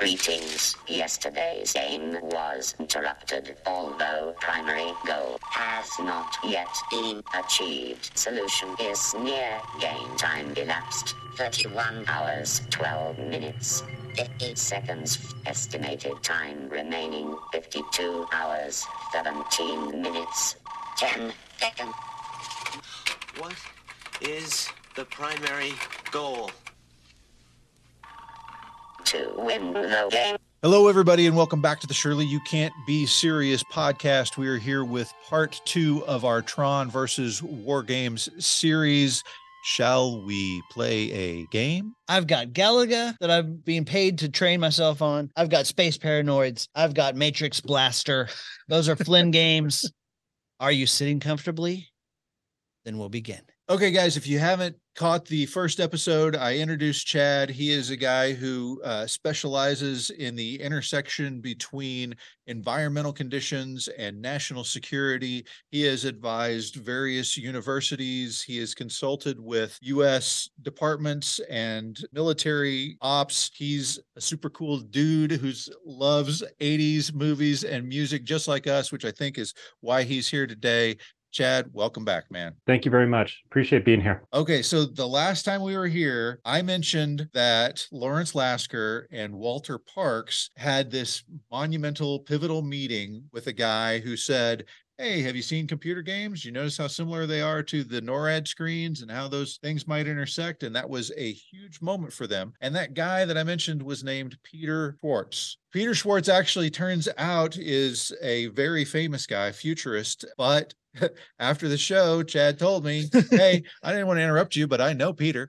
Greetings. Yesterday's game was interrupted, although primary goal has not yet been achieved. Solution is near. Game time elapsed 31 hours 12 minutes. 50 seconds. Estimated time remaining 52 hours 17 minutes. 10 seconds. What is the primary goal? To win the game. Hello, everybody, and welcome back to the Surely You Can't Be Serious podcast. We are here with part two of our Tron versus War Games series. Shall we play a game? I've got Galaga that I'm being paid to train myself on. I've got Space Paranoids. I've got Matrix Blaster. Those are Flynn games. Are you sitting comfortably? Then we'll begin. Okay, guys, if you haven't caught the first episode, I introduced Chad. He is a guy who uh, specializes in the intersection between environmental conditions and national security. He has advised various universities. He has consulted with U.S. departments and military ops. He's a super cool dude who loves 80s movies and music just like us, which I think is why he's here today. Chad, welcome back, man. Thank you very much. Appreciate being here. Okay, so the last time we were here, I mentioned that Lawrence Lasker and Walter Parkes had this monumental, pivotal meeting with a guy who said, Hey, have you seen computer games? You notice how similar they are to the NORAD screens and how those things might intersect? And that was a huge moment for them. And that guy that I mentioned was named Peter Schwartz. Peter Schwartz actually turns out is a very famous guy, futurist, but after the show, Chad told me, Hey, I didn't want to interrupt you, but I know Peter.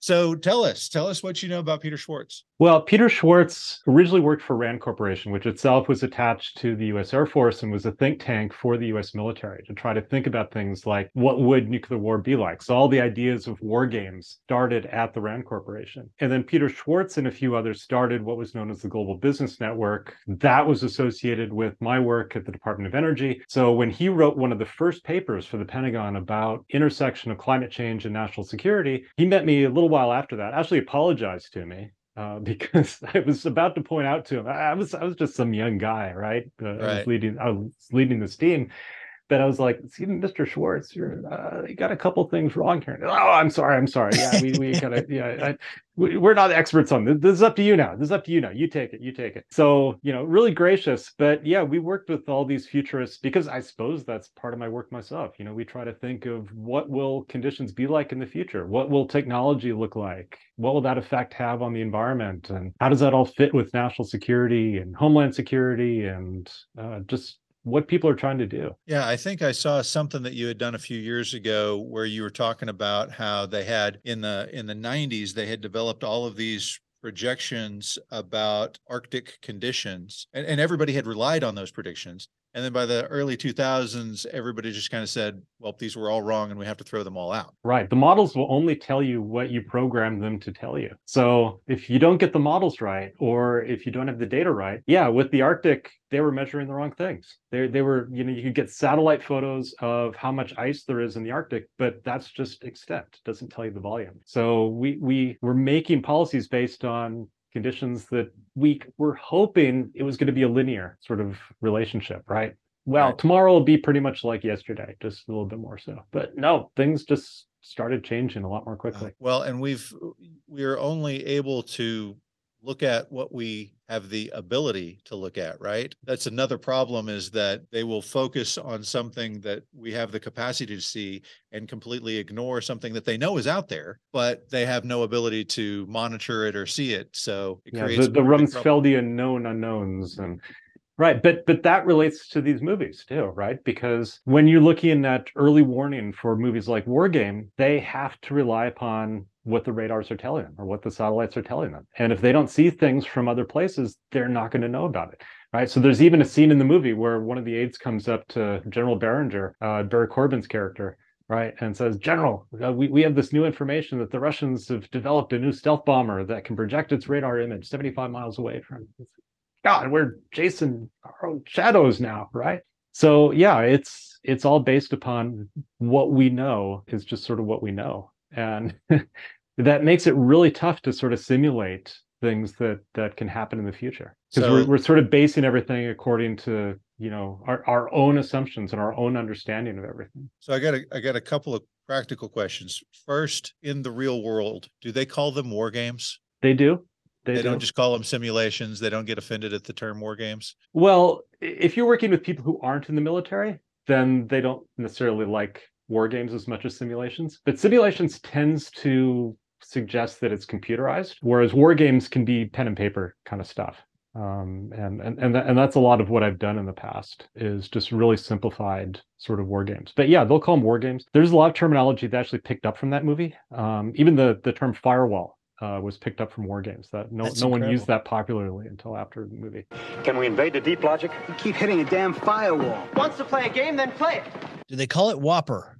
So tell us, tell us what you know about Peter Schwartz. Well, Peter Schwartz originally worked for RAND Corporation, which itself was attached to the US Air Force and was a think tank for the US military to try to think about things like what would nuclear war be like. So all the ideas of war games started at the RAND Corporation. And then Peter Schwartz and a few others started what was known as the Global Business Network. That was associated with my work at the Department of Energy. So when he wrote one of the first papers for the Pentagon about intersection of climate change and national security, he met me a little little while after that, actually apologized to me uh, because I was about to point out to him I was I was just some young guy, right? Uh, right. I was leading I was leading this team, but I was like, Mr. Schwartz, you're uh, you got a couple things wrong here. Oh, I'm sorry, I'm sorry. Yeah, we we gotta yeah. I, we're not experts on this. This is up to you now. This is up to you now. You take it. You take it. So, you know, really gracious. But yeah, we worked with all these futurists because I suppose that's part of my work myself. You know, we try to think of what will conditions be like in the future? What will technology look like? What will that effect have on the environment? And how does that all fit with national security and homeland security and uh, just what people are trying to do. Yeah, I think I saw something that you had done a few years ago where you were talking about how they had in the in the 90s they had developed all of these projections about arctic conditions and, and everybody had relied on those predictions and then by the early 2000s, everybody just kind of said, well, these were all wrong and we have to throw them all out. Right. The models will only tell you what you program them to tell you. So if you don't get the models right, or if you don't have the data right, yeah, with the Arctic, they were measuring the wrong things. They, they were, you know, you could get satellite photos of how much ice there is in the Arctic, but that's just extent, it doesn't tell you the volume. So we, we were making policies based on conditions that we were hoping it was going to be a linear sort of relationship, right? Well, right. tomorrow will be pretty much like yesterday, just a little bit more so. But no, things just started changing a lot more quickly. Uh, well, and we've we're only able to look at what we have the ability to look at, right? That's another problem is that they will focus on something that we have the capacity to see and completely ignore something that they know is out there, but they have no ability to monitor it or see it. So it yeah, creates the, the Rumsfeldian known unknowns and Right, but but that relates to these movies too, right? Because when you're looking at early warning for movies like War Game, they have to rely upon what the radars are telling them or what the satellites are telling them. And if they don't see things from other places, they're not going to know about it. Right. So there's even a scene in the movie where one of the aides comes up to General Beringer, uh, Barry Corbin's character, right, and says, General, uh, we, we have this new information that the Russians have developed a new stealth bomber that can project its radar image 75 miles away from. God, we're Jason our own shadows now, right? So yeah, it's it's all based upon what we know is just sort of what we know. And that makes it really tough to sort of simulate things that that can happen in the future because So- we're, we're sort of basing everything according to you know our, our own assumptions and our own understanding of everything So I got a, I got a couple of practical questions. First, in the real world, do they call them war games? they do they, They do. don't just call them simulations. They don't get offended at the term war games. well if you're working with people who aren't in the military then they don't necessarily like war games as much as simulations but simulations tends to suggest that it's computerized whereas war games can be pen and paper kind of stuff um, and and and, that, and that's a lot of what I've done in the past is just really simplified sort of war games. But yeah, they'll call them war games. There's a lot of terminology that actually picked up from that movie. Um, even the the term firewall uh, was picked up from war games. That no That's no one used that popularly until after the movie. Can we invade the deep logic? You keep hitting a damn firewall. Wants to play a game, then play it. Do they call it WOPR?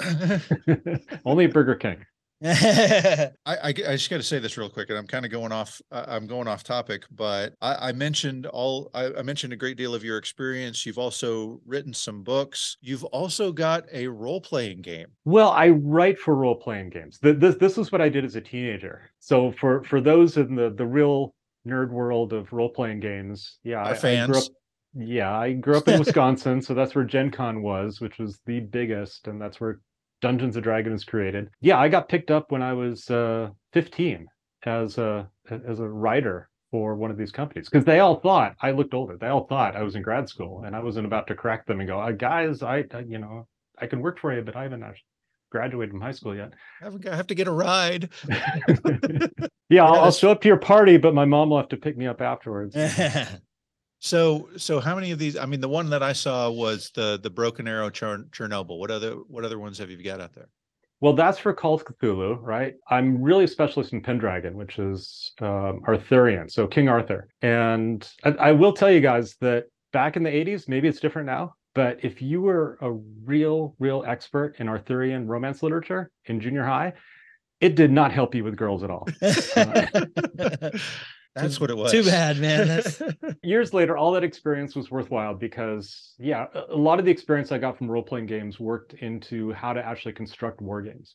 Only Burger King. I, I, g- I just got to say this real quick, and I'm kind of going off. Uh, I'm going off topic, but I, I mentioned all. I, I mentioned a great deal of your experience. You've also written some books. You've also got a role playing game. Well, I write for role playing games. Th- This this was what I did as a teenager. So for for those in the the real nerd world of role playing games, yeah, Our I, I grew up. fans. Yeah, I grew up in Wisconsin, so that's where Gen Con was, which was the biggest, and that's where Dungeons and Dragons created. Yeah, I got picked up when I was uh, 15 as a as a writer for one of these companies because they all thought I looked older. They all thought I was in grad school, and I wasn't about to crack them and go, uh, guys, I, I you know I can work for you, but I haven't actually graduated from high school yet. I have, to get a ride. yeah, I'll, I'll show up to your party, but my mom will have to pick me up afterwards. So, so how many of these? I mean, the one that I saw was the the Broken Arrow Chern- Chernobyl. What other what other ones have you got out there? Well, that's for Call of Cthulhu, right? I'm really a specialist in Pendragon, which is um, Arthurian, so King Arthur. And I, I will tell you guys that back in the 80s, maybe it's different now, but if you were a real, real expert in Arthurian romance literature in junior high, it did not help you with girls at all. That's what it was. Too bad, man. That's years later, all that experience was worthwhile because, yeah, a a lot of the experience I got from role playing games worked into how to actually construct war games.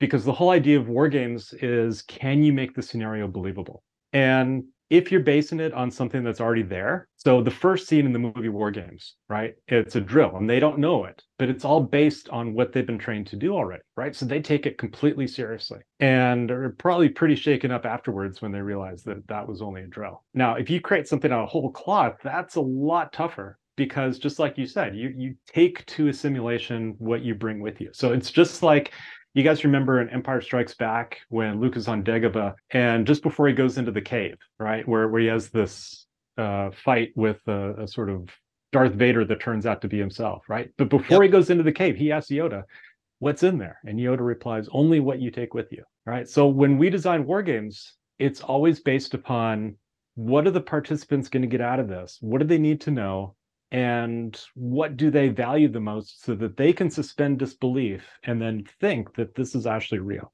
Because the whole idea of war games is can you make the scenario believable? And if you're basing it on something that's already there, so the first scene in the movie War Games, right? It's a drill and they don't know it, but it's all based on what they've been trained to do already, right? So they take it completely seriously and are probably pretty shaken up afterwards when they realize that that was only a drill. Now, if you create something out of whole cloth, that's a lot tougher because just like you said, you you take to a simulation what you bring with you. So it's just like you guys remember in Empire Strikes Back when Luke is on Dagobah and just before he goes into the cave, right, where where he has this uh, fight with a, a sort of Darth Vader that turns out to be himself, right? But before he goes into the cave, he asks Yoda, "What's in there?" And Yoda replies, "Only what you take with you." Right. So when we design war games, it's always based upon what are the participants going to get out of this? What do they need to know? And what do they value the most so that they can suspend disbelief and then think that this is actually real?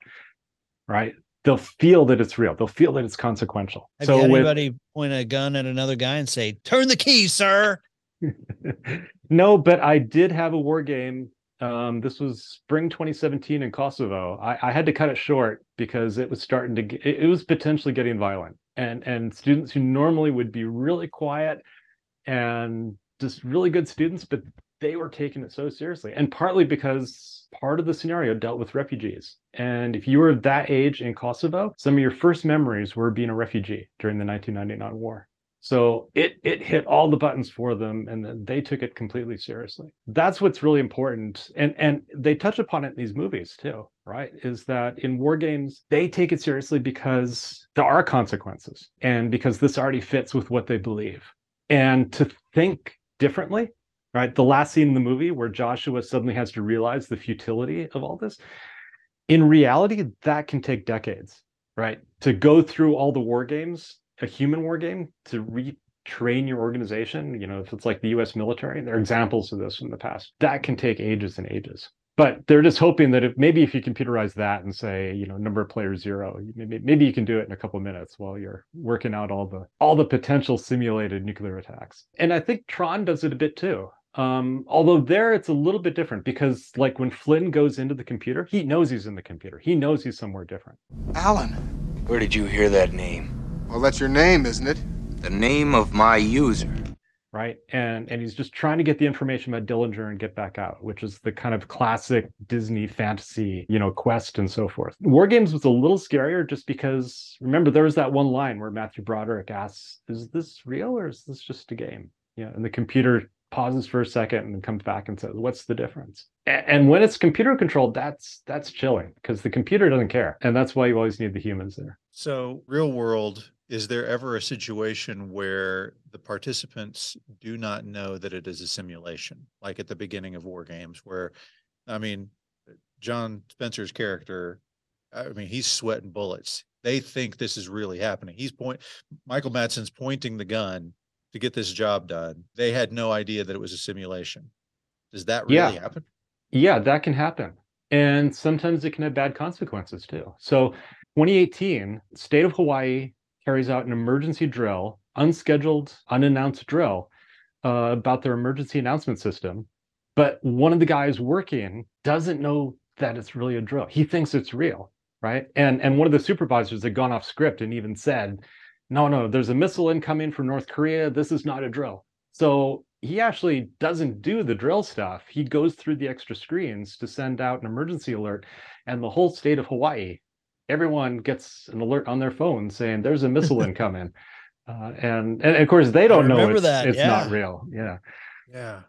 Right. They'll feel that it's real. They'll feel that it's consequential. Have so you had with- anybody point a gun at another guy and say, "Turn the key, sir"? no, but I did have a war game. Um, this was spring 2017 in Kosovo. I, I had to cut it short because it was starting to get, it, it was potentially getting violent. And and students who normally would be really quiet and just really good students, but they were taking it so seriously. And partly because part of the scenario dealt with refugees. And if you were that age in Kosovo, some of your first memories were being a refugee during the 1999 war. So it it hit all the buttons for them, and they took it completely seriously. That's what's really important, and and they touch upon it in these movies too, right? Is that in war games they take it seriously because there are consequences, and because this already fits with what they believe, and to think differently, right? The last scene in the movie where Joshua suddenly has to realize the futility of all this. In reality, that can take decades, right? To go through all the war games a human war game to retrain your organization, you know, if it's like the US military, there are examples of this from the past. That can take ages and ages. But they're just hoping that if maybe if you computerize that and say, you know, number of players zero, maybe maybe you can do it in a couple of minutes while you're working out all the all the potential simulated nuclear attacks. And I think Tron does it a bit too. Um, although there it's a little bit different because like when Flynn goes into the computer, he knows he's in the computer. He knows he's somewhere different. Alan. Where did you hear that name? Well, that's your name, isn't it? The name of my user. Right? And and he's just trying to get the information about Dillinger and get back out, which is the kind of classic Disney fantasy, you know, quest and so forth. War Games was a little scarier just because remember there was that one line where Matthew Broderick asks, "Is this real or is this just a game?" Yeah, and the computer pauses for a second and then comes back and says, "What's the difference?" And when it's computer controlled, that's that's chilling because the computer doesn't care, and that's why you always need the humans there. So, real world, is there ever a situation where the participants do not know that it is a simulation, like at the beginning of War Games, where, I mean, John Spencer's character, I mean, he's sweating bullets. They think this is really happening. He's point, Michael Madsen's pointing the gun to get this job done. They had no idea that it was a simulation. Does that really Yeah. happen? Yeah, that can happen. And sometimes it can have bad consequences too. So 2018, state of Hawaii carries out an emergency drill, unscheduled, unannounced drill uh, about their emergency announcement system. But one of the guys working doesn't know that it's really a drill. He thinks it's real, right? And and one of the supervisors had gone off script and even said, "No, no, there's a missile incoming from North Korea. This is not a drill." So he actually doesn't do the drill stuff. He goes through the extra screens to send out an emergency alert, and the whole state of Hawaii, everyone gets an alert on their phone saying there's a missile incoming. Uh, and and of course they don't know it's, that, it's not real. Yeah. Yeah.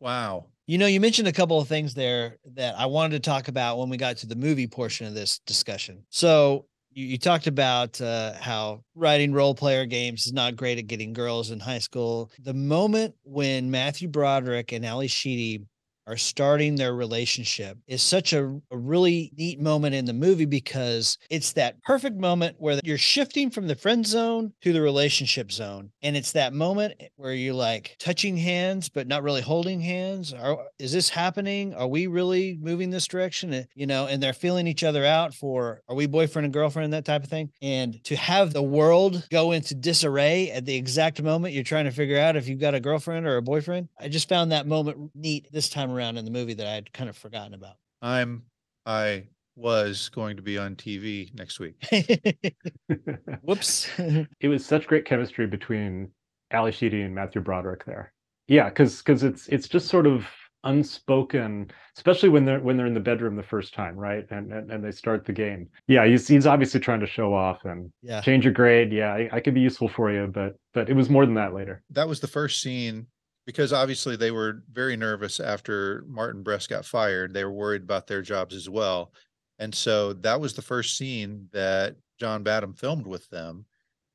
Wow. You know, you mentioned a couple of things there that I wanted to talk about when we got to the movie portion of this discussion. So you, you talked about uh, how writing role player games is not great at getting girls in high school. The moment when Matthew Broderick and Ally Sheedy are starting their relationship is such a, a really neat moment in the movie because it's that perfect moment where you're shifting from the friend zone to the relationship zone. And it's that moment where you're like touching hands, but not really holding hands. Are, is this happening? Are we really moving this direction? Uh, You know, and they're feeling each other out for are we boyfriend and girlfriend, that type of thing. And to have the world go into disarray at the exact moment you're trying to figure out if you've got a girlfriend or a boyfriend, I just found that moment neat this time around in the movie that I had kind of forgotten about. I'm, I was going to be on TV next week. Whoops. it was such great chemistry between Ally Sheedy and Matthew Broderick there. Yeah, because because it's it's just sort of unspoken, especially when they're when they're in the bedroom the first time, right? And and, and they start the game. Yeah, he's he's obviously trying to show off and yeah. change your grade. Yeah, I, I could be useful for you, but but it was more than that later. that was the first scene because obviously they were very nervous after Martin Brest got fired. They were worried about their jobs as well. And so that was the first scene that John Badham filmed with them.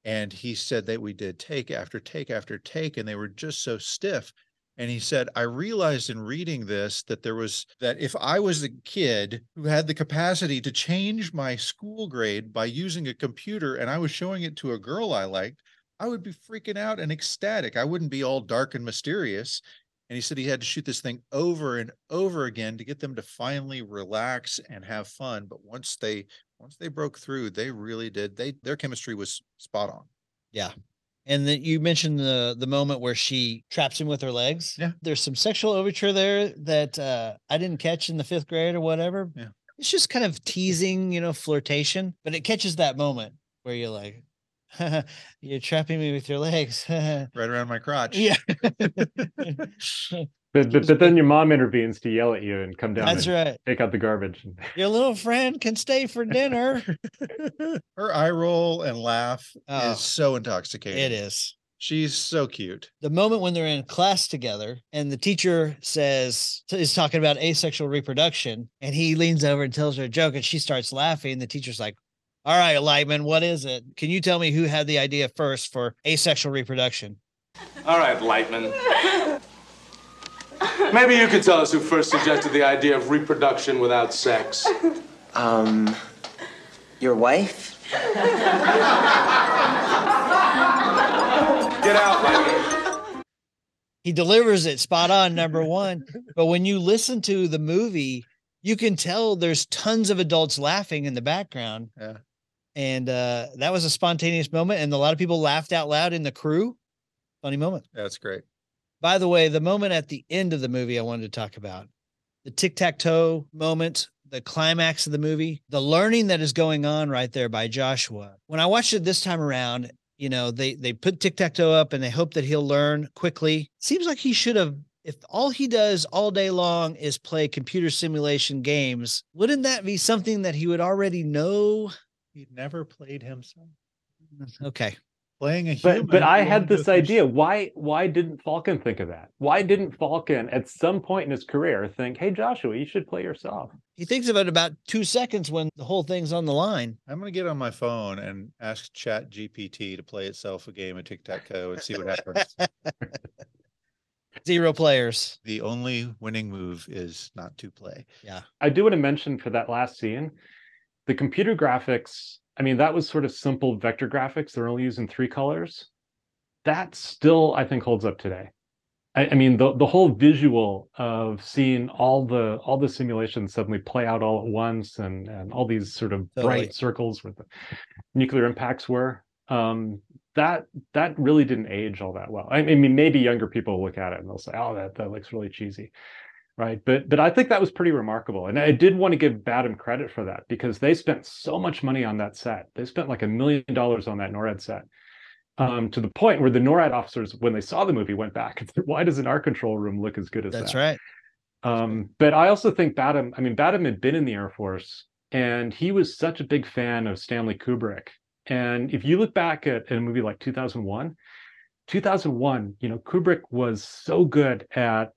And he said that we did take after take after take, and they were just so stiff. And he said, I realized in reading this that there was that if I was a kid who had the capacity to change my school grade by using a computer and I was showing it to a girl I liked, I would be freaking out and ecstatic. I wouldn't be all dark and mysterious. And he said he had to shoot this thing over and over again to get them to finally relax and have fun. But once they once they broke through, they really did. They their chemistry was spot on. Yeah. And then you mentioned the the moment where she traps him with her legs. Yeah. There's some sexual overture there that uh, I didn't catch in the fifth grade or whatever. Yeah. It's just kind of teasing, you know, flirtation, but it catches that moment where you're like, you're trapping me with your legs. Right around my crotch. But but, but then your mom intervenes to yell at you and come down That's and right. take out the garbage. Your little friend can stay for dinner. Her eye roll and laugh Oh, is so intoxicating. it is. She's so cute. the moment when they're in class together and the teacher says is talking about asexual reproduction and he leans over and tells her a joke and she starts laughing the teacher's like all right lightman what is it can you tell me who had the idea first for asexual reproduction All right, Lightman. Maybe you could tell us who first suggested the idea of reproduction without sex. Um, your wife? Get out, Lightman. he delivers it spot on number one but when you listen to the movie you can tell there's tons of adults laughing in the background Yeah. And uh that was a spontaneous moment and a lot of people laughed out loud in the crew funny moment That's great. By the way, the moment at the end of the movie I wanted to talk about the tic tac toe moment the climax of the movie, the learning that is going on right there by Joshua. When I watched it this time around, you know, they they put tic tac toe up and they hope that he'll learn quickly. Seems like he should have. If all he does all day long is play computer simulation games, wouldn't that be something that he would already know? He never played himself. Mm-hmm. Okay. Playing a human. But but I had this with idea. Why why didn't Falken think of that? Why didn't Falken at some point in his career think, "Hey Joshua, you should play yourself"? He thinks of it about two seconds when the whole thing's on the line. I'm gonna get on my phone and ask Chat GPT to play itself a game of tic tac toe and see what happens. Zero players. the only winning move is not to play. Yeah. I do want to mention for that last scene, the computer graphics. I mean, that was sort of simple vector graphics. They're only using three colors. That still, I think, holds up today. I, I mean, the the whole visual of seeing all the all the simulations suddenly play out all at once, and and all these sort of Totally. bright circles where the nuclear impacts were. Um, that that really didn't age all that well. I mean, maybe younger people look at it and they'll say, "Oh, that that looks really cheesy." Right but but i think that was pretty remarkable and i did want to give Badham credit for that because they spent so much money on that set they spent like a million dollars on that norad set um, to the point where the norad officers when they saw the movie went back and said why doesn't our control room look as good as that? That's that right. um, but I also think Badham, I mean, Badham had been in the Air Force and he was such a big fan of Stanley Kubrick. And if you look back at, at a movie like 2001, 2001, you know, Kubrick was so good at,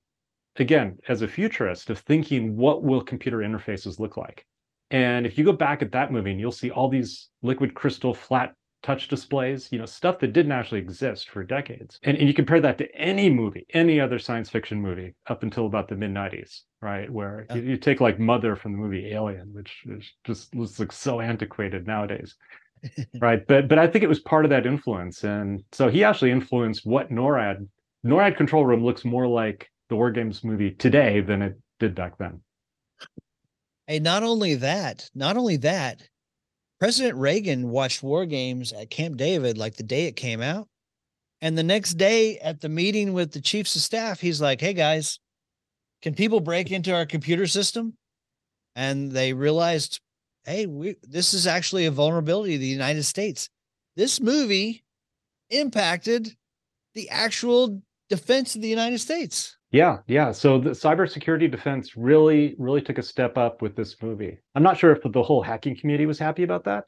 again, as a futurist, of thinking what will computer interfaces look like. And if you go back at that movie and you'll see all these liquid crystal flat touch displays, you know, stuff that didn't actually exist for decades. And, and you compare that to any movie, any other science fiction movie up until about the mid 90s, right? Where Yeah. you, you take like Mother from the movie Alien, which is just looks like so antiquated nowadays. right. But but I think it was part of that influence. And so he actually influenced what NORAD NORAD control room looks more like the War Games movie today than it did back then. Hey, not only that, not only that, President Reagan watched War Games at Camp David like the day it came out. And the next day at the meeting with the chiefs of staff, he's like, Hey guys, can people break into our computer system? And they realized, hey, we this is actually a vulnerability of the United States. This movie impacted the actual defense of the United States. Yeah, yeah. So the cybersecurity defense really, really took a step up with this movie. I'm not sure if the whole hacking community was happy about that,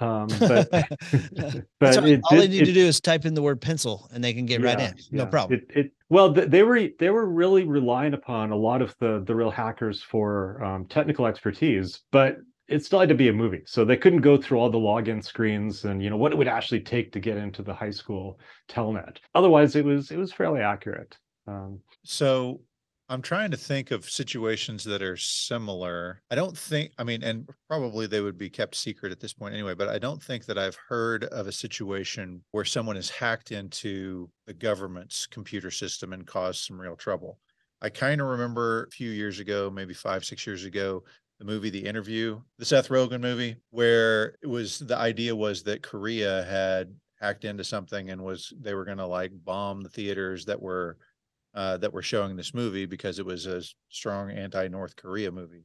um, but but it all they need it- to do is type in the word pencil and they can get right in. No yeah. problem. It, it well, they were they were really relying upon a lot of the the real hackers for um, technical expertise, but it still had to be a movie, so they couldn't go through all the login screens and you know what it would actually take to get into the high school telnet. Otherwise, it was it was fairly accurate. Um, So I'm trying to think of situations that are similar. I don't think, I mean, and probably they would be kept secret at this point anyway, but I don't think that I've heard of a situation where someone has hacked into the government's computer system and caused some real trouble. I kind of remember a few years ago, maybe five, six years ago, the movie The Interview, the Seth Rogen movie, where it was the idea was that Korea had hacked into something and was they were going to like bomb the theaters that were uh, that were showing this movie because it was a strong anti-North Korea movie.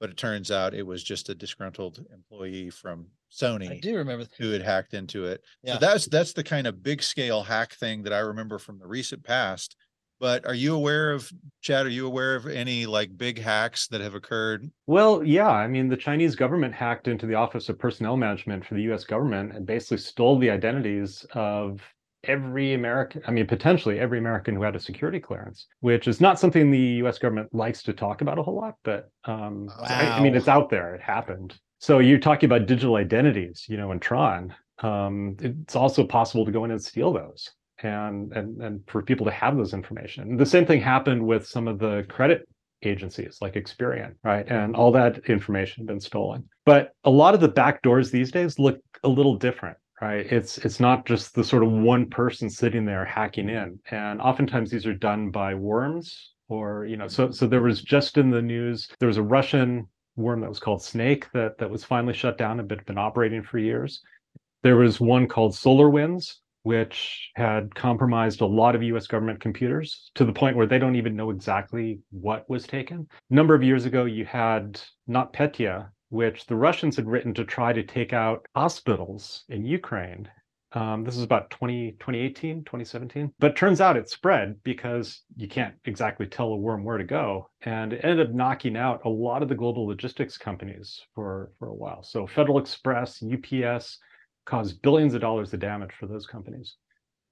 But it turns out it was just a disgruntled employee from I Sony do remember. who had hacked into it. Yeah. So that's that's the kind of big scale hack thing that I remember from the recent past. But are you aware of Chad? Are you aware of any like big hacks that have occurred? Well, yeah. I mean, the Chinese government hacked into the Office of Personnel Management for the US government and basically stole the identities of every American, I mean, potentially every American who had a security clearance, which is not something the US government likes to talk about a whole lot, but um, I, I mean, it's out there. It happened. So you're talking about digital identities, you know, in Tron. Um, it's also possible to go in and steal those and and and for people to have those information. The same thing happened with some of the credit agencies like Experian, right? And all that information had been stolen. But a lot of the back doors these days look a little different, right? It's it's not just the sort of one person sitting there hacking in. And oftentimes these are done by worms or, you know, so so there was just in the news, there was a Russian worm that was called Snake that that was finally shut down and been, been operating for years. There was one called Solar Winds, which had compromised a lot of US government computers to the point where they don't even know exactly what was taken. A number of years ago, you had NotPetya, which the Russians had written to try to take out hospitals in Ukraine. Um, this is about 20, 2018, 2017. But turns out it spread because you can't exactly tell a worm where to go. And it ended up knocking out a lot of the global logistics companies for, for a while. So Federal Express, UPS caused billions of dollars of damage for those companies.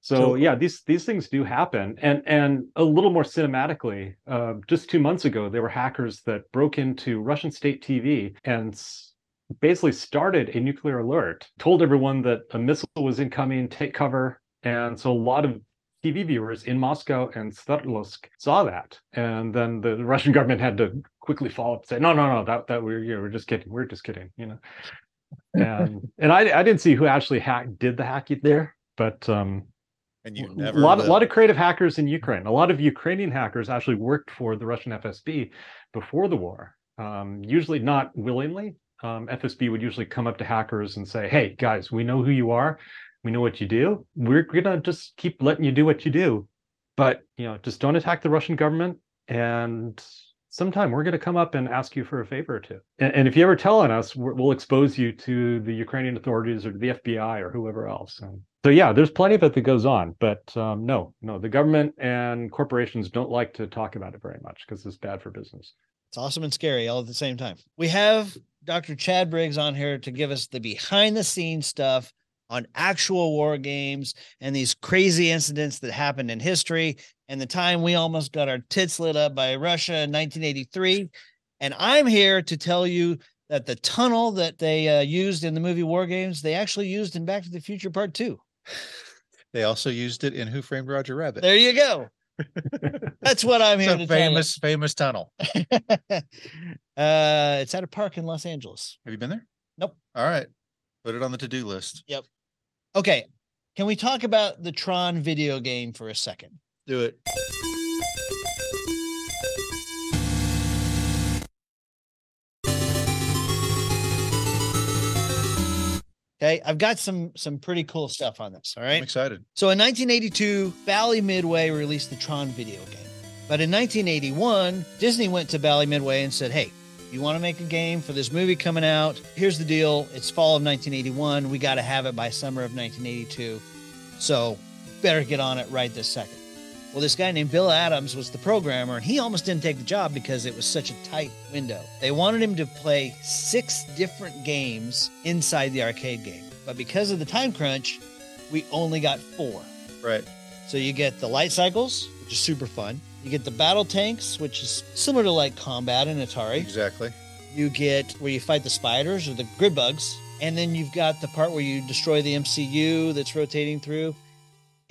So, So- yeah, these these things do happen, and and a little more cinematically, uh, just two months ago, there were hackers that broke into Russian state TV and basically started a nuclear alert, told everyone that a missile was incoming, take cover, and so a lot of TV viewers in Moscow and Sverdlovsk saw that, and then the Russian government had to quickly follow up and say, no, no, no, that that we're you know, we're just kidding, we're just kidding, you know. And and I I didn't see who actually hacked did the hacking there, but um, And you a lot, a lot of creative hackers in Ukraine. A lot of Ukrainian hackers actually worked for the Russian FSB before the war. Um, usually not willingly. Um, FSB would usually come up to hackers and say, "Hey guys, we know who you are. We know what you do. We're gonna just keep letting you do what you do, but you know, just don't attack the Russian government. And sometime we're gonna come up and ask you for a favor or two. And, and if you ever tell on us, we'll expose you to the Ukrainian authorities or to the FBI or whoever else." And so yeah, there's plenty of it that goes on, but um, no, no, the government and corporations don't like to talk about it very much because it's bad for business. It's awesome and scary all at the same time. We have Dr. Chad Briggs on here to give us the behind the scenes stuff on actual war games and these crazy incidents that happened in history and the time we almost got our tits lit up by Russia in 1983. And I'm here to tell you that the tunnel that they uh, used in the movie War Games, they actually used in Back to the Future Part 2. They also used it in Who Framed Roger Rabbit. There you go. That's what I'm It's here a to tell you. famous, famous tunnel. uh, it's at a park in Los Angeles. Have you been there? Nope. All right. Put it on the to-do list. Yep. Okay. Can we talk about the Tron video game for a second? Do it. Okay. I've got some some pretty cool stuff on this. All right, I'm excited. So in 1982, Bally Midway released the Tron video game. But in 1981, Disney went to Bally Midway and said, "Hey, you want to make a game for this movie coming out? Here's the deal. It's fall of 1981. We got to have it by summer of 1982. So, better get on it right this second. Well, this guy named Bill Adams was the programmer, and he almost didn't take the job because it was such a tight window. They wanted him to play six different games inside the arcade game. But because of the time crunch, we only got four. Right. So you get the light cycles, which is super fun. You get the battle tanks, which is similar to like combat in Atari. Exactly. You get where you fight the spiders or the grid bugs. And then you've got the part where you destroy the MCP that's rotating through.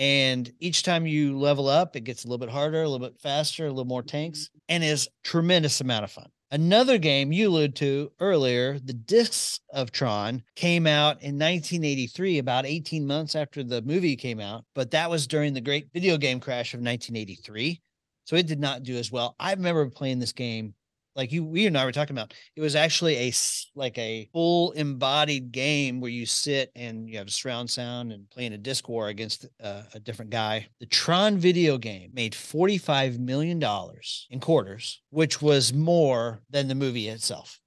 And each time you level up, it gets a little bit harder, a little bit faster, a little more tanks, mm-hmm. and is tremendous amount of fun. Another game you alluded to earlier, the Discs of Tron, came out in 1983, about 18 months after the movie came out. But that was during the great video game crash of 1983. So it did not do as well. I remember playing this game like you we and I were talking about, it was actually a like a full embodied game where you sit and you have a surround sound and playing a disc war against uh, a different guy. The Tron video game made forty five million dollars in quarters, which was more than the movie itself.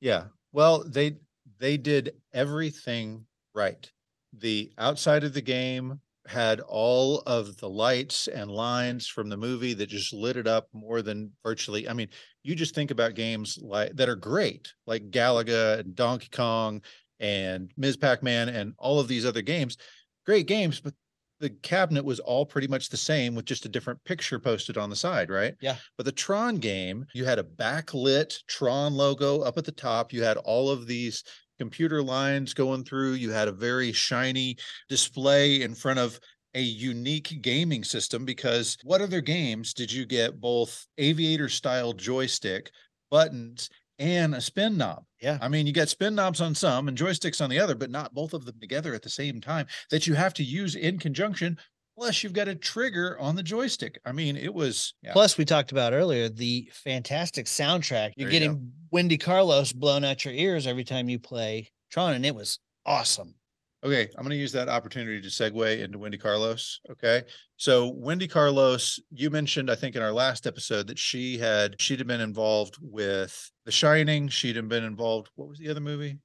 Yeah. Well, they they did everything right. The outside of the game had all of the lights and lines from the movie that just lit it up more than virtually. I mean, you just think about games like that are great, like Galaga and Donkey Kong and Ms. Pac-Man and all of these other games. Great games, but the cabinet was all pretty much the same with just a different picture posted on the side, right? Yeah. But the Tron game, you had a backlit Tron logo up at the top. You had all of these computer lines going through. You had a very shiny display in front of a unique gaming system because what other games did you get both aviator style joystick, buttons, and a spin knob? Yeah. I mean, you got spin knobs on some and joysticks on the other, but not both of them together at the same time that you have to use in conjunction Plus, you've got a trigger on the joystick. I mean, it was yeah. Plus, we talked about earlier the fantastic soundtrack. You're There you getting Wendy Carlos blown out your ears every time you play Tron, and it was awesome. Okay, I'm going to use that opportunity to segue into Wendy Carlos. Okay. So Wendy Carlos, you mentioned, I think in our last episode that she had, she'd have been involved with The Shining. She'd have been involved. What was the other movie?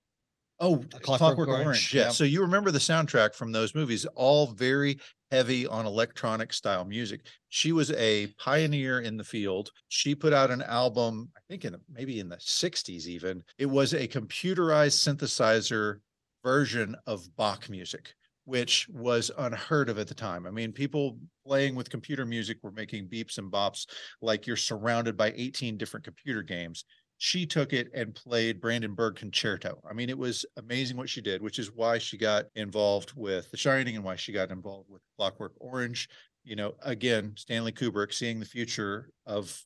Oh, Clockwork Clockwork, Orange, Orange. yeah. Yeah. So you remember the soundtrack from those movies, all very heavy on electronic style music. She was a pioneer in the field. She put out an album, I think in maybe in the 60s even. It was a computerized synthesizer version of Bach music, which was unheard of at the time. I mean, people playing with computer music were making beeps and bops like you're surrounded by 18 different computer games. She took it and played Brandenburg Concerto. I mean, it was amazing what she did, which is why she got involved with The Shining and why she got involved with Clockwork Orange. You know, again, Stanley Kubrick seeing the future of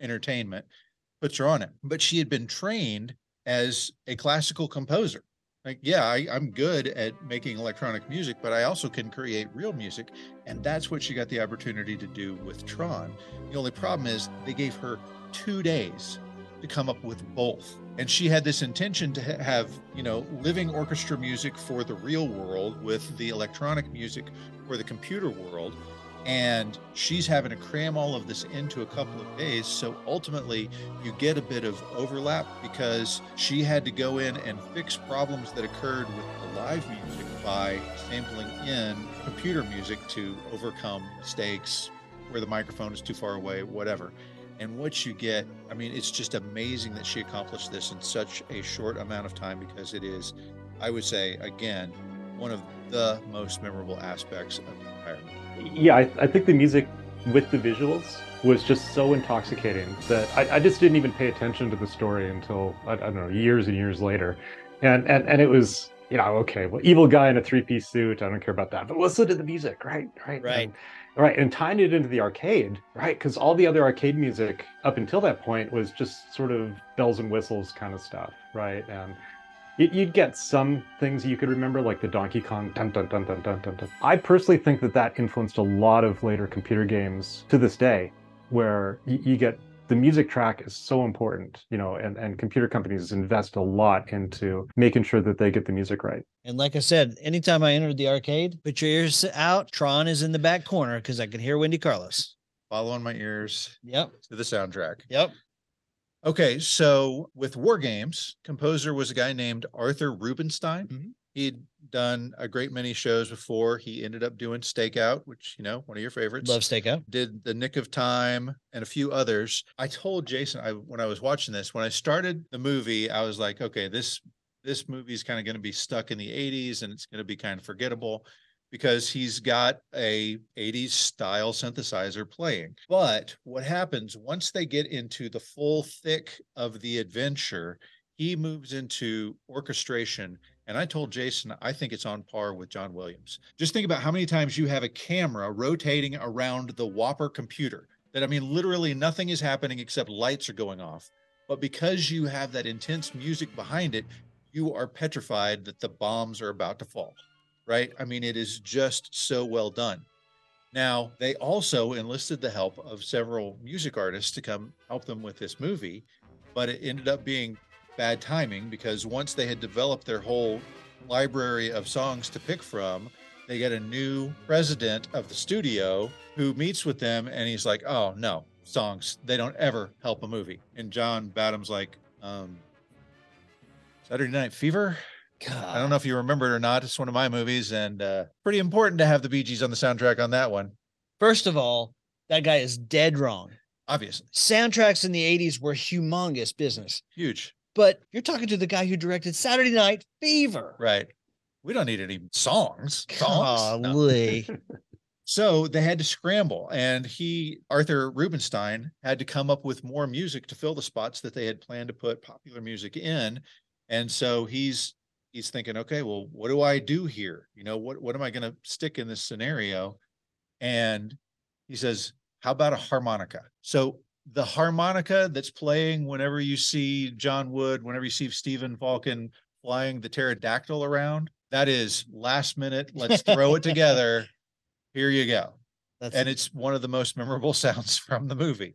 entertainment puts her on it. But she had been trained as a classical composer. Like, yeah, I, I'm good at making electronic music, but I also can create real music. And that's what she got the opportunity to do with Tron. The only problem is they gave her two days to come up with both. And she had this intention to ha- have, you know, living orchestra music for the real world with the electronic music for the computer world. And she's having to cram all of this into a couple of days. So ultimately, you get a bit of overlap because she had to go in and fix problems that occurred with the live music by sampling in computer music to overcome mistakes where the microphone is too far away, whatever. And what you get, I mean, it's just amazing that she accomplished this in such a short amount of time because it is, I would say, again, one of the most memorable aspects of the entire movie. yeah, I, I think the music with the visuals was just so intoxicating that I, I just didn't even pay attention to the story until I, I don't know years and years later, and and and it was you know okay, well, evil guy in a three piece suit, I don't care about that, but listen to the music, right, right, Right. and, right, and tying it into the arcade, right, because all the other arcade music up until that point was just sort of bells and whistles kind of stuff, right, and you- You'd get some things you could remember, like the Donkey Kong dun dun dun dun dun dun dun. I personally think that that influenced a lot of later computer games to this day, where you get the music track is so important, you know, and, and computer companies invest a lot into making sure that they get the music right. And like I said, anytime I entered the arcade, put your ears out. Tron is in the back corner because I can hear Wendy Carlos. Following my ears Yep. to the soundtrack. Yep. Okay, so with War Games, composer was a guy named Arthur Rubinstein. Mhm. He'd done a great many shows before. He ended up doing Stakeout, which, you know, one of your favorites. Love stakeout. Did The Nick of Time and a few others. I told Jason I when I was watching this, when I started the movie, I was like, okay, this this movie is kind of going to be stuck in the 80s and it's going to be kind of forgettable because he's got a 80s style synthesizer playing. But what happens once they get into the full thick of the adventure, he moves into orchestration. And I told Jason, I think it's on par with John Williams. Just think about how many times you have a camera rotating around the WOPR computer. That I mean, literally nothing is happening except lights are going off. But because you have that intense music behind it, you are petrified that the bombs are about to fall right? I mean, it is just so well done. Now, they also enlisted the help of several music artists to come help them with this movie, but it ended up being bad timing because once they had developed their whole library of songs to pick from, they get a new president of the studio who meets with them and he's like, "Oh, no, songs, they don't ever help a movie." And John Badham's like, um Saturday Night Fever? God. I don't know if you remember it or not. It's one of my movies, and uh, pretty important to have the Bee Gees on the soundtrack on that one. First of all, that guy is dead wrong. Obviously, Soundtracks in the 80s were humongous business. huge, But you're talking to the guy who directed Saturday Night Fever. right? We don't need any songs. songs? No. Golly. So they had to scramble, and he, Arthur Rubinstein, had to come up with more music to fill the spots that they had planned to put popular music in. And so he's he's thinking, okay, well, what do I do here? You know, what what am I going to stick in this scenario? And he says, how about a harmonica? So the harmonica that's playing whenever you see John Wood, whenever you see Stephen Falken flying the pterodactyl around, that is last minute. Let's throw it together Here you go. That's And it's one of the most memorable sounds from the movie.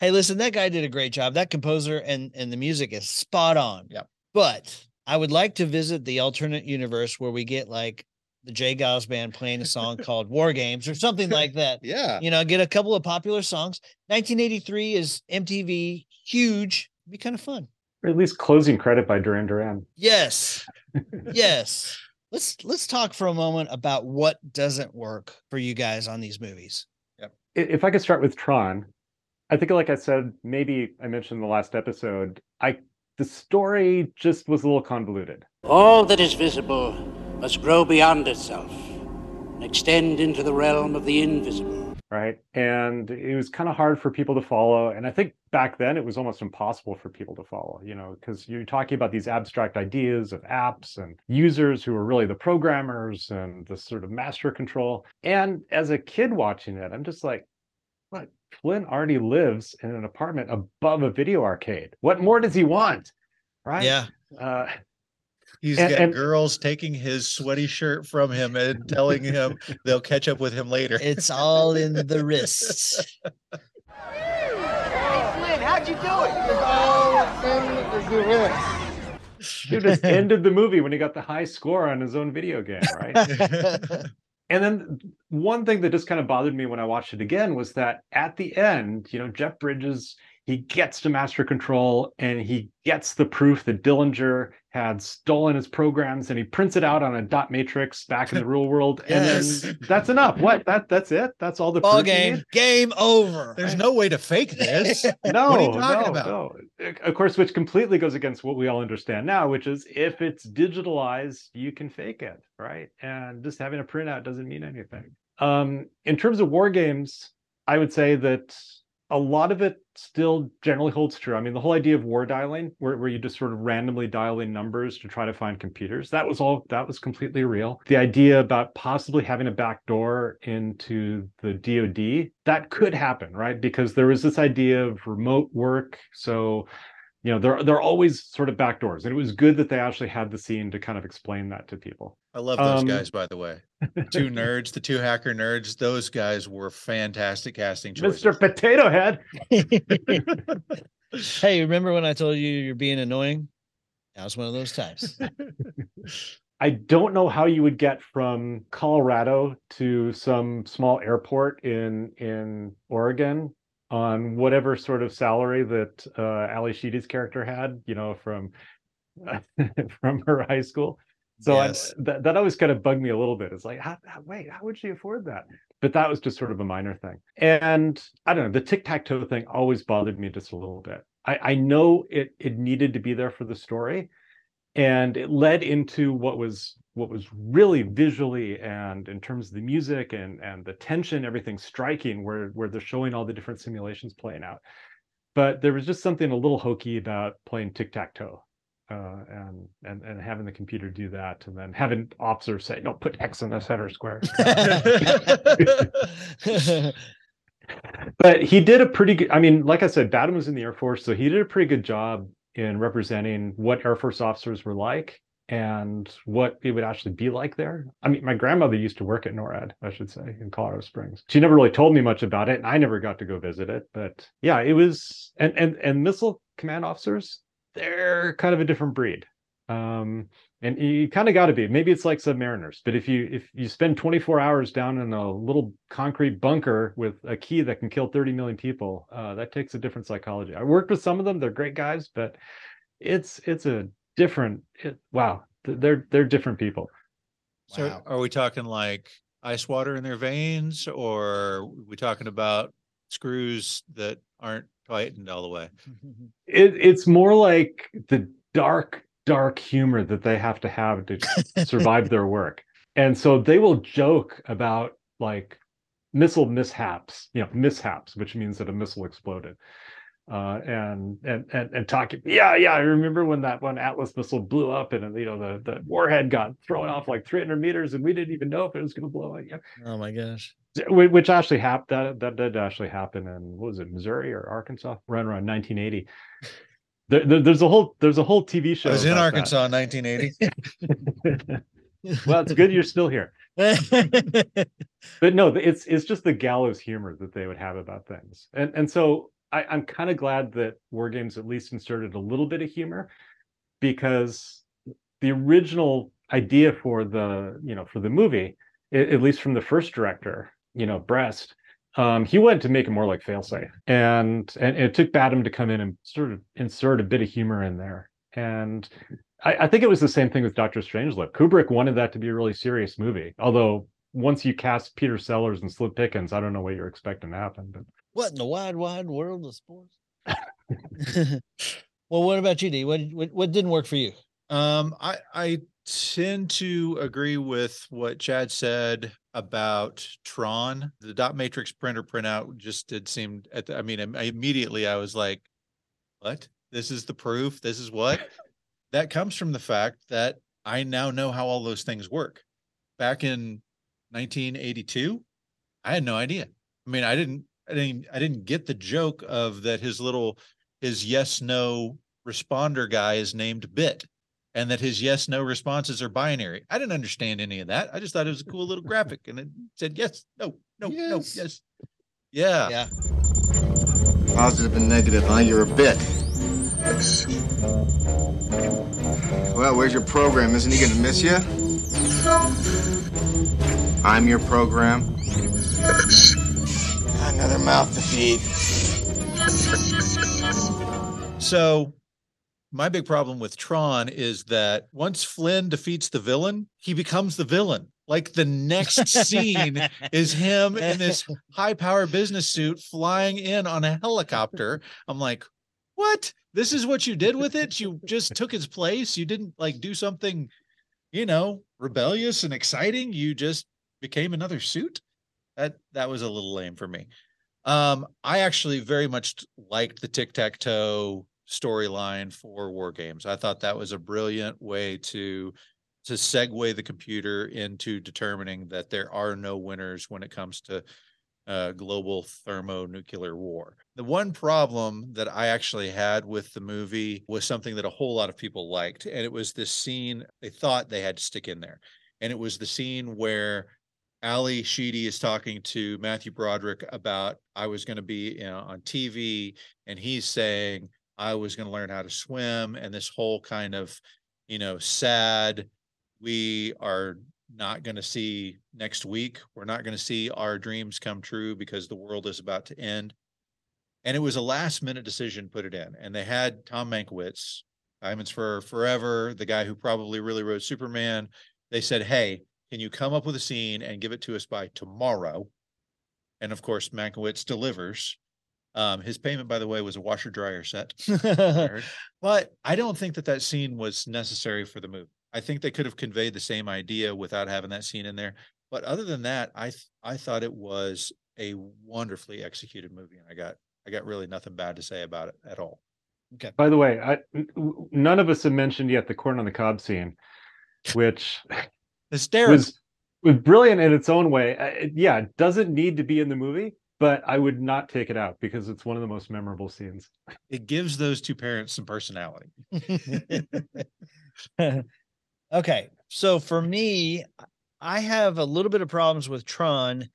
Hey, listen, that guy did a great job. That composer and and the music is spot on. Yep. But I would like to visit the alternate universe where we get like the J. Geils band playing a song called War Games or something like that. Yeah. You know, get a couple of popular songs. 1983 is MTV huge. Be kind of fun. Or at least closing credit by Duran Duran. Yes. yes. Let's let's talk for a moment about what doesn't work for you guys on these movies. I- If I could start with Tron, I think, like I said, maybe I mentioned in the last episode, I the story just was a little convoluted. All that is visible must grow beyond itself and extend into the realm of the invisible. right? And it was kind of hard for people to follow. And I think back then it was almost impossible for people to follow, you know, because you're talking about these abstract ideas of apps and users who are really the programmers and the sort of master control. And as a kid watching it, I'm just like, what? Flynn already lives in an apartment above a video arcade. What more does he want? Right? Yeah. Uh, He's And- got and- girls taking his sweaty shirt from him and telling him they'll catch up with him later. It's all in the wrists. Hey Flynn, how'd you do it? he just ended the movie when he got the high score on his own video game, right? And then one thing that just kind of bothered me when I watched it again was that at the end, you know, Jeff Bridges, he gets to master control and he gets the proof that Dillinger had stolen his programs and he prints it out on a dot matrix back in the real world. Yes. And then that's enough. What? That that's it? That's all the Ball game. Game over. There's no way to fake this. No, What are you talking no, about? no. Of course, which completely goes against what we all understand now, which is if it's digitalized, you can fake it, right? And just having a printout doesn't mean anything. Um, in terms of war games, I would say that a lot of it still generally holds true. I mean, the whole idea of war dialing, where, where you just sort of randomly dial in numbers to try to find computers, that was all that was completely real. The idea about possibly having a back door into the DoD, that could happen, right? Because there was this idea of remote work. So, you know, there, there are always sort of back doors. And it was good that they actually had the scene to kind of explain that to people. I love those Um, guys, by the way. Two nerds, the two hacker nerds, those guys were fantastic casting choices. Mr. Potato Head. hey, remember when I told you you're being annoying? That was one of those times. I don't know how you would get from Colorado to some small airport in in Oregon on whatever sort of salary that uh, Ally Sheedy's character had, you know, from from her high school. So I- that that always kind of bugged me a little bit. It's like, how, how- wait, how would she afford that? But that was just sort of a minor thing. And I don't know, the tic tac toe thing always bothered me just a little bit. I, I know it it needed to be there for the story, and it led into what was what was really visually and in terms of the music and and the tension, everything striking, where where they're showing all the different simulations playing out. But there was just something a little hokey about playing tic tac toe uh, and and and having the computer do that, and then having officers say, "No, put X in the center square." but he did a pretty good. I mean, like I said, Badham was in the Air Force, so he did a pretty good job in representing what Air Force officers were like and what it would actually be like there. I mean, my grandmother used to work at NORAD, I should say, in Colorado Springs. She never really told me much about it, and I never got to go visit it. But yeah, it was and and and missile command officers, they're kind of a different breed. Um, and you kind of got to be. Maybe it's like submariners, but if you if you spend 24 hours down in a little concrete bunker with a key that can kill 30 million people, uh, that takes a different psychology. I worked with some of them; they're great guys, but it's it's a different. It, wow, they're they're different people. So Wow. are we talking like ice water in their veins or are we talking about screws that aren't tightened all the way? It, it's more like the dark dark humor that they have to have to survive their work, and so they will joke about like missile mishaps, you know, mishaps, which means that a missile exploded. Uh, and and and and talking, yeah, yeah. I remember when that one Atlas missile blew up, and you know the the warhead got thrown off like 300 meters, and we didn't even know if it was going to blow. up. Yeah, oh my gosh. Wh- which actually happened. That that did actually happen in what was it, Missouri or Arkansas? Right around 1980. There, there- there's a whole there's a whole TV show. I was in about that. Arkansas in 1980. well, it's good you're still here. but no, it's it's just the gallows humor that they would have about things, and and so I, I'm kind of glad that War Games at least inserted a little bit of humor, because the original idea for the you know for the movie, at, at least from the first director, you know Brest, um, he wanted to make it more like Failsafe, and and it took Badham to come in and sort of insert a bit of humor in there, and I, I think it was the same thing with Doctor Strangelove. Kubrick wanted that to be a really serious movie, although once you cast Peter Sellers and Slim Pickens, I don't know what you're expecting to happen. But what in the wide, wide world of sports? well, what about you, D? What, what what didn't work for you? Um, I I tend to agree with what Chad said about Tron. The dot matrix printer printout just did seem. At the, I mean, I, immediately I was like, "What? This is the proof. This is what." that comes from the fact that I now know how all those things work. Back in 1982, I had no idea. I mean, I didn't, I didn't, I didn't get the joke of that his little, his yes no responder guy is named Bit, and that his yes no responses are binary. I didn't understand any of that. I just thought it was a cool little graphic, and it said yes, no, no, yes. no, yes, yeah, yeah. Positive and negative, huh? You're a bit. Well, where's your program? Isn't he gonna miss you? I'm your program. Another mouth to feed. So, my big problem with Tron is that once Flynn defeats the villain, he becomes the villain. Like the next scene is him in this high power business suit flying in on a helicopter. I'm like, what? This is what you did with it? You just took his place. You didn't like do something, you know, rebellious and exciting. You just became another suit. That that was a little lame for me. Um, I actually very much liked the tic tac toe storyline for War Games. I thought that was a brilliant way to to segue the computer into determining that there are no winners when it comes to uh, global thermonuclear war. The one problem that I actually had with the movie was something that a whole lot of people liked, and it was this scene they thought they had to stick in there, and it was the scene where Ally Sheedy is talking to Matthew Broderick about I was going to be you know, on TV, and he's saying I was going to learn how to swim, and this whole kind of you know sad we are not going to see next week. We're not going to see our dreams come true because the world is about to end. And it was a last minute decision put it in. And they had Tom Mankiewicz, Diamonds for Forever, the guy who probably really wrote Superman. They said, Hey, can you come up with a scene and give it to us by tomorrow? And of course, Mankiewicz delivers. Um, his payment, by the way, was a washer dryer set. but I don't think that that scene was necessary for the movie. I think they could have conveyed the same idea without having that scene in there. But other than that, I th- I thought it was a wonderfully executed movie, and I got I got really nothing bad to say about it at all. Okay. By the way, I, none of us have mentioned yet the corn on the cob scene, which hysterical was, was brilliant in its own way. Uh, yeah, it doesn't need to be in the movie, but I would not take it out because it's one of the most memorable scenes. It gives those two parents some personality. Okay. So for me, I have a little bit of problems with Tron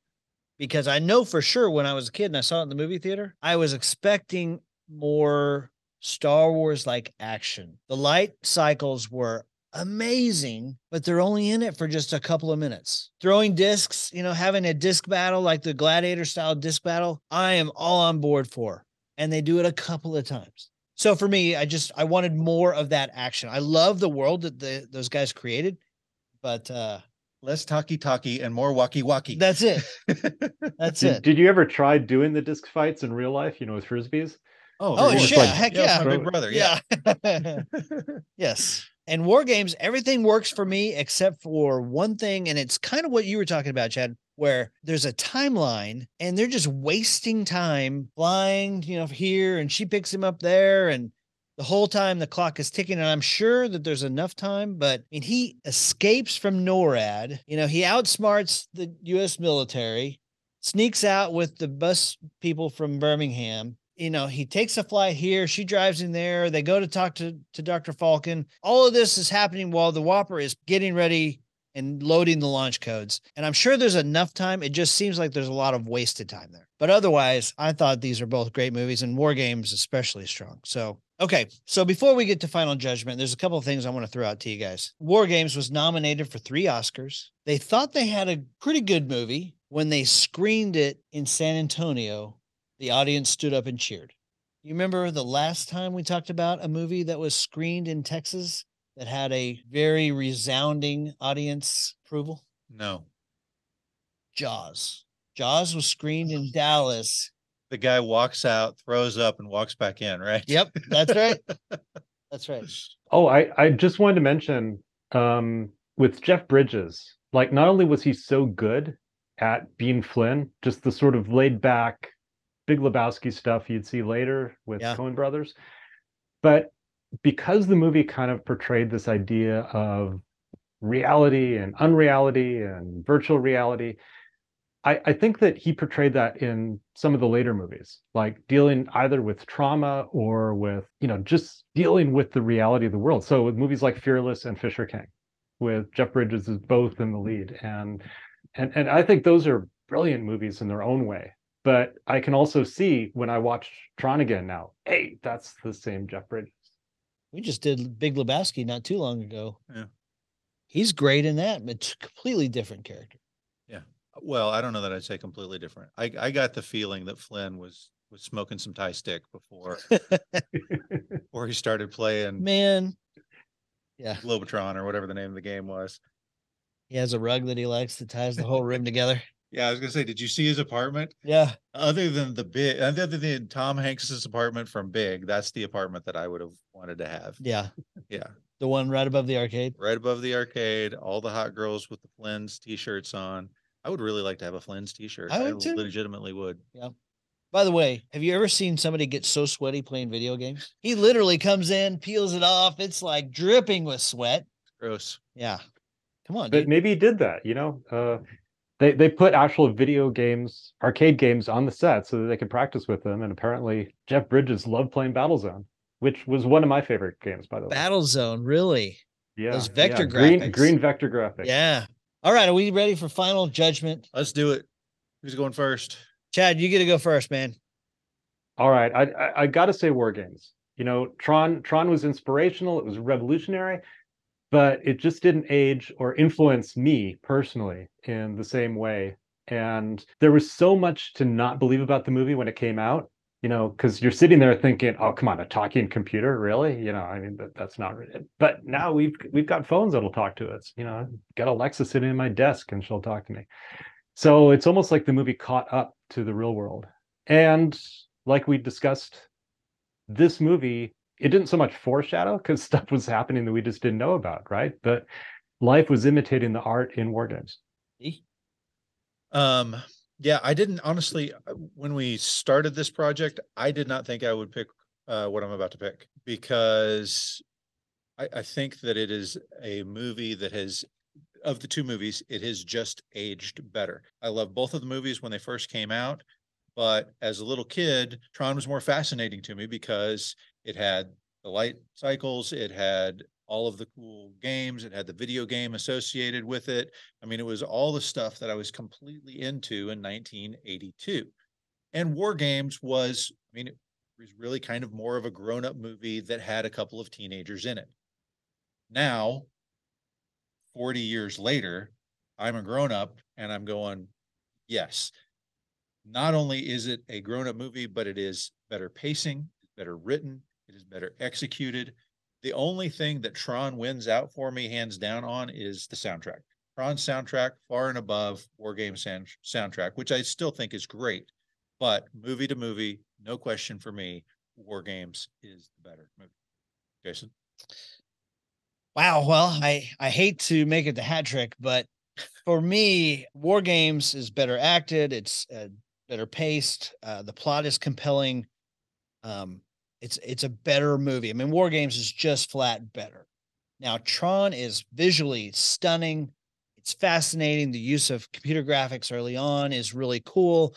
because I know for sure when I was a kid and I saw it in the movie theater, I was expecting more Star Wars like action. The light cycles were amazing, but they're only in it for just a couple of minutes. Throwing discs, you know, having a disc battle like the gladiator style disc battle, I am all on board for. And they do it a couple of times. So for me, I just I wanted more of that action. I love the world that the those guys created, but uh less talkie talkie and more walkie walkie. That's it. That's did, it. Did you ever try doing the disc fights in real life? You know, with frisbees. Oh, oh yeah, like, heck yeah, my big brother. Yeah. yeah. yes. And war games, everything works for me except for one thing, and it's kind of what you were talking about, Chad where there's a timeline and they're just wasting time flying, you know, here and she picks him up there and the whole time the clock is ticking and i'm sure that there's enough time but i mean he escapes from norad you know he outsmarts the us military sneaks out with the bus people from birmingham you know he takes a flight here she drives in there they go to talk to, to dr Falken all of this is happening while the WOPR is getting ready and loading the launch codes. And I'm sure there's enough time. It just seems like there's a lot of wasted time there. But otherwise, I thought these are both great movies and War Games especially strong. So, okay. So before we get to Final Judgment, there's a couple of things I want to throw out to you guys. War Games was nominated for three Oscars. They thought they had a pretty good movie. When they screened it in San Antonio, the audience stood up and cheered. You remember the last time we talked about a movie that was screened in Texas that had a very resounding audience approval? No. Jaws. Jaws was screened in Dallas. The guy walks out, throws up, and walks back in, right? Yep, that's right. that's right. Oh, I, I just wanted to mention um, with Jeff Bridges, like not only was he so good at being Flynn, just the sort of laid back, Big Lebowski stuff you'd see later with Yeah. Coen Brothers, but because the movie kind of portrayed this idea of reality and unreality and virtual reality, I, I think that he portrayed that in some of the later movies, like dealing either with trauma or with, you know, just dealing with the reality of the world. So with movies like Fearless and Fisher King, with Jeff Bridges is both in the lead. And and and I think those are brilliant movies in their own way. But I can also see when I watch Tron again now, hey, that's the same Jeff Bridges. We just did Big Lebowski not too long ago. Yeah. He's great in that, but it's a completely different character. Yeah. Well, I don't know that I'd say completely different. I, I got the feeling that Flynn was was smoking some Thai stick before before he started playing Man, yeah, Globotron or whatever the name of the game was. he has a rug that he likes that ties the whole room together. Yeah, I was gonna say, did you see his apartment? Yeah. Other than the big, other than Tom Hanks's apartment from Big, that's the apartment that I would have wanted to have. Yeah. Yeah, The one right above the arcade. right above the arcade, all the hot girls with the Flynn's t-shirts on. I would really like to have a Flynn's t-shirt. I would too. legitimately would. Yeah. By the way, have you ever seen somebody get so sweaty playing video games? He literally comes in, peels it off. It's like dripping with sweat. Gross. Yeah. Come on, But dude. maybe he did that, you know. Uh, they they put actual video games, arcade games on the set so that they could practice with them. And apparently, Jeff Bridges loved playing Battlezone, which was one of my favorite games, by the way. Battle Zone, really? yeah, those vector yeah. green, graphics. green vector graphics. Yeah. All right. Are we ready for final judgment? Let's do it. Who's going first? Chad, you get to go first, man. All right, I I, I got to say, War Games. You know, Tron Tron was inspirational. It was revolutionary, but it just didn't age or influence me personally in the same way. And there was so much to not believe about the movie when it came out. You know, because you're sitting there thinking, "Oh, come on, a talking computer, really?" You know, I mean, that, that's not. But now we've we've got phones that'll talk to us. You know, I've got Alexa sitting in my desk and she'll talk to me. So it's almost like the movie caught up to the real world. And like we discussed, this movie, it didn't so much foreshadow because stuff was happening that we just didn't know about, right? But life was imitating the art in war games. Um, yeah, I didn't honestly, uh, when we started this project, I did not think I would pick uh, what I'm about to pick because I, I think that it is a movie that has, of the two movies, it has just aged better. I love both of the movies when they first came out, but as a little kid, Tron was more fascinating to me because it had the light cycles, it had all of the cool games, it had the video game associated with it. I mean, it was all the stuff that I was completely into in 1982. And War Games was, I mean, it was really kind of more of a grown up movie that had a couple of teenagers in it. Now, 40 years later, I'm a grown up and I'm going, yes. Not only is it a grown up movie, but it is better pacing, better written, it is better executed. The only thing that Tron wins out for me, hands down, on is the soundtrack. Tron's soundtrack far and above War Game sound- soundtrack, which I still think is great. But movie to movie, no question for me, War Games is the better movie. Jason, Wow. Well, I I hate to make it the hat trick, but for me, War Games is better acted. It's uh, better paced. Uh, the plot is compelling. Um, it's it's a better movie. I mean, War Games is just flat better. Now, Tron is visually stunning. It's fascinating. The use of computer graphics early on is really cool.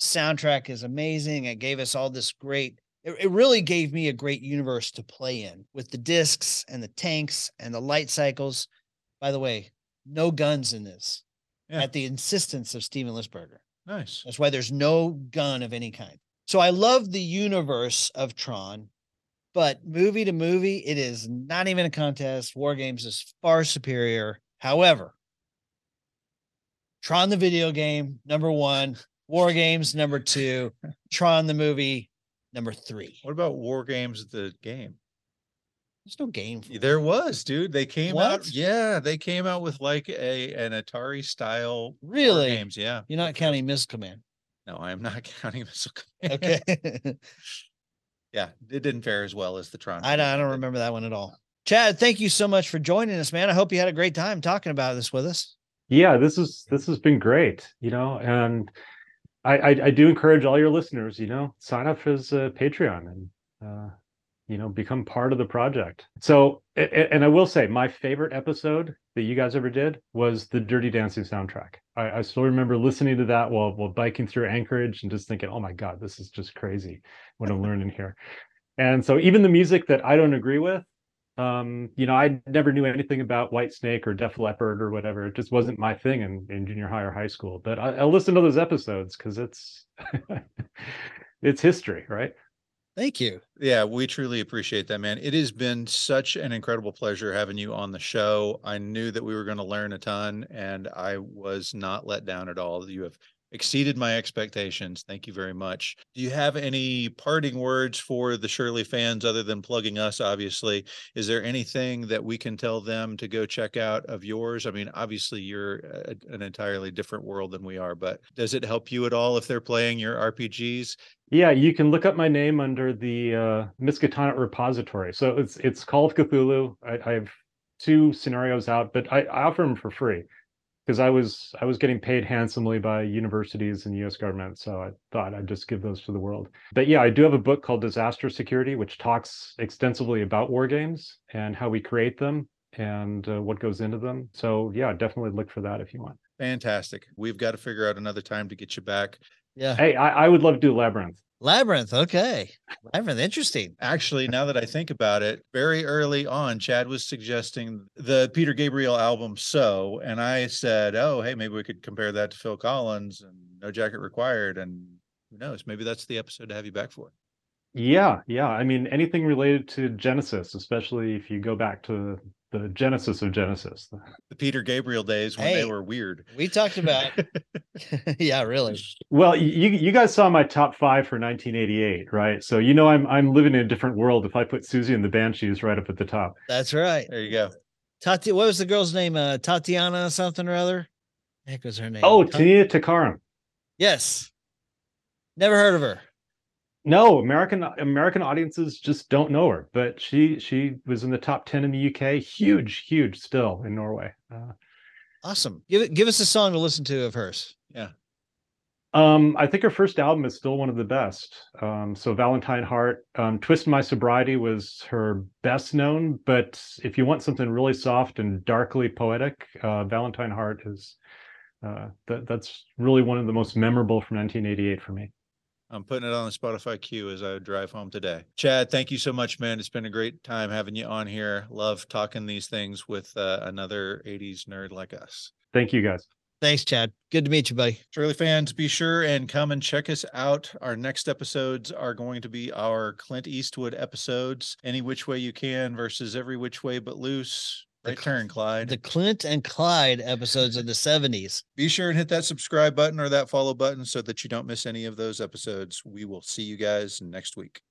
Soundtrack is amazing. It gave us all this great it, it really gave me a great universe to play in with the discs and the tanks and the light cycles. By the way, no guns in this Yeah. at the insistence of Steven Lisberger. Nice. That's why there's no gun of any kind. So I love the universe of Tron, but movie to movie, it is not even a contest. War Games is far superior. However, Tron the video game, number one, War Games, number two, Tron the movie, number three. What about War Games the game? There's no game. For There was, dude. They came out. Yeah, they came out with like a an Atari style Really? games. Yeah. You're not counting Missile Command. No, I am not counting Missile Command. Okay. yeah, it didn't fare as well as the Tron. I don't, I don't remember that one at all. Chad, thank you so much for joining us, man. I hope you had a great time talking about this with us. yeah this is this has been great you know and I, I i do encourage all your listeners you know sign up as a patreon and uh you know become part of the project. So and i will say my favorite episode that you guys ever did was the dirty dancing soundtrack. I, I still remember listening to that while while biking through anchorage and just thinking oh my god this is just crazy what i'm learning here. And so even the music that i don't agree with um you know i never knew anything about Whitesnake or def leppard or whatever. It just wasn't my thing in, in junior high or high school. But I, i'll listen to those episodes because it's it's history right Thank you. Yeah, we truly appreciate that, man. It has been such an incredible pleasure having you on the show. I knew that we were going to learn a ton, and I was not let down at all. You have exceeded my expectations. Thank you very much. Do you have any parting words for the Shirley fans other than plugging us, obviously? Is there anything that we can tell them to go check out of yours? I mean, obviously, you're a, an entirely different world than we are, but does it help you at all if they're playing your RPGs? Yeah, you can look up my name under the uh, Miskatonic repository. So it's it's Call of Cthulhu. I, I have two scenarios out, but I, I offer them for free because I was I was getting paid handsomely by universities and the U.S. government. So I thought I'd just give those to the world. But yeah, I do have a book called Disaster Security, which talks extensively about war games and how we create them and uh, what goes into them. So yeah, definitely look for that if you want. Fantastic. We've got to figure out another time to get you back. Yeah. Hey, I, I would love to do Labyrinth. Labyrinth. Okay. Labyrinth. Interesting. Actually, now that I think about it, very early on, Chad was suggesting the Peter Gabriel album So, and I said, "Oh, hey, maybe we could compare that to Phil Collins and No Jacket Required." And who knows? Maybe that's the episode to have you back for. Yeah, yeah. I mean, anything related to Genesis, especially if you go back to the genesis of Genesis. The Peter Gabriel days when Hey. they were weird. We talked about. yeah, really. Well, you you guys saw my top five for 1988, right? So you know I'm I'm living in a different world if I put Siouxsie and the Banshees right up at the top. That's right. There you go. Tati, what was the girl's name? Uh, Tatiana something or other. Heck was her name? Oh, Ta- Tanita Tikaram. yes. Never heard of her. No, American American audiences just don't know her, but she she was in the top 10 in the UK. Huge, huge still in Norway. Uh, Awesome. Give it. Give us a song to listen to of hers. Yeah. Um, I think her first album is still one of the best. Um, so Valentine Heart, um, Twist My Sobriety was her best known, but if you want something really soft and darkly poetic, uh, Valentine Heart is uh, that that's really one of the most memorable from 1988 for me. I'm putting it on the Spotify queue as I drive home today. Chad, thank you so much, man. It's been a great time having you on here. Love talking these things with uh, another 80s nerd like us. Thank you guys. Thanks, Chad. Good to meet you, buddy. Shirley fans, be sure and come and check us out. Our next episodes are going to be our Clint Eastwood episodes, Any Which Way You Can versus Every Which Way But Loose. The Right Cl- turn, Clyde. The Clint and Clyde episodes of the 70s. Be sure and hit that subscribe button or that follow button so that you don't miss any of those episodes. We will see you guys next week.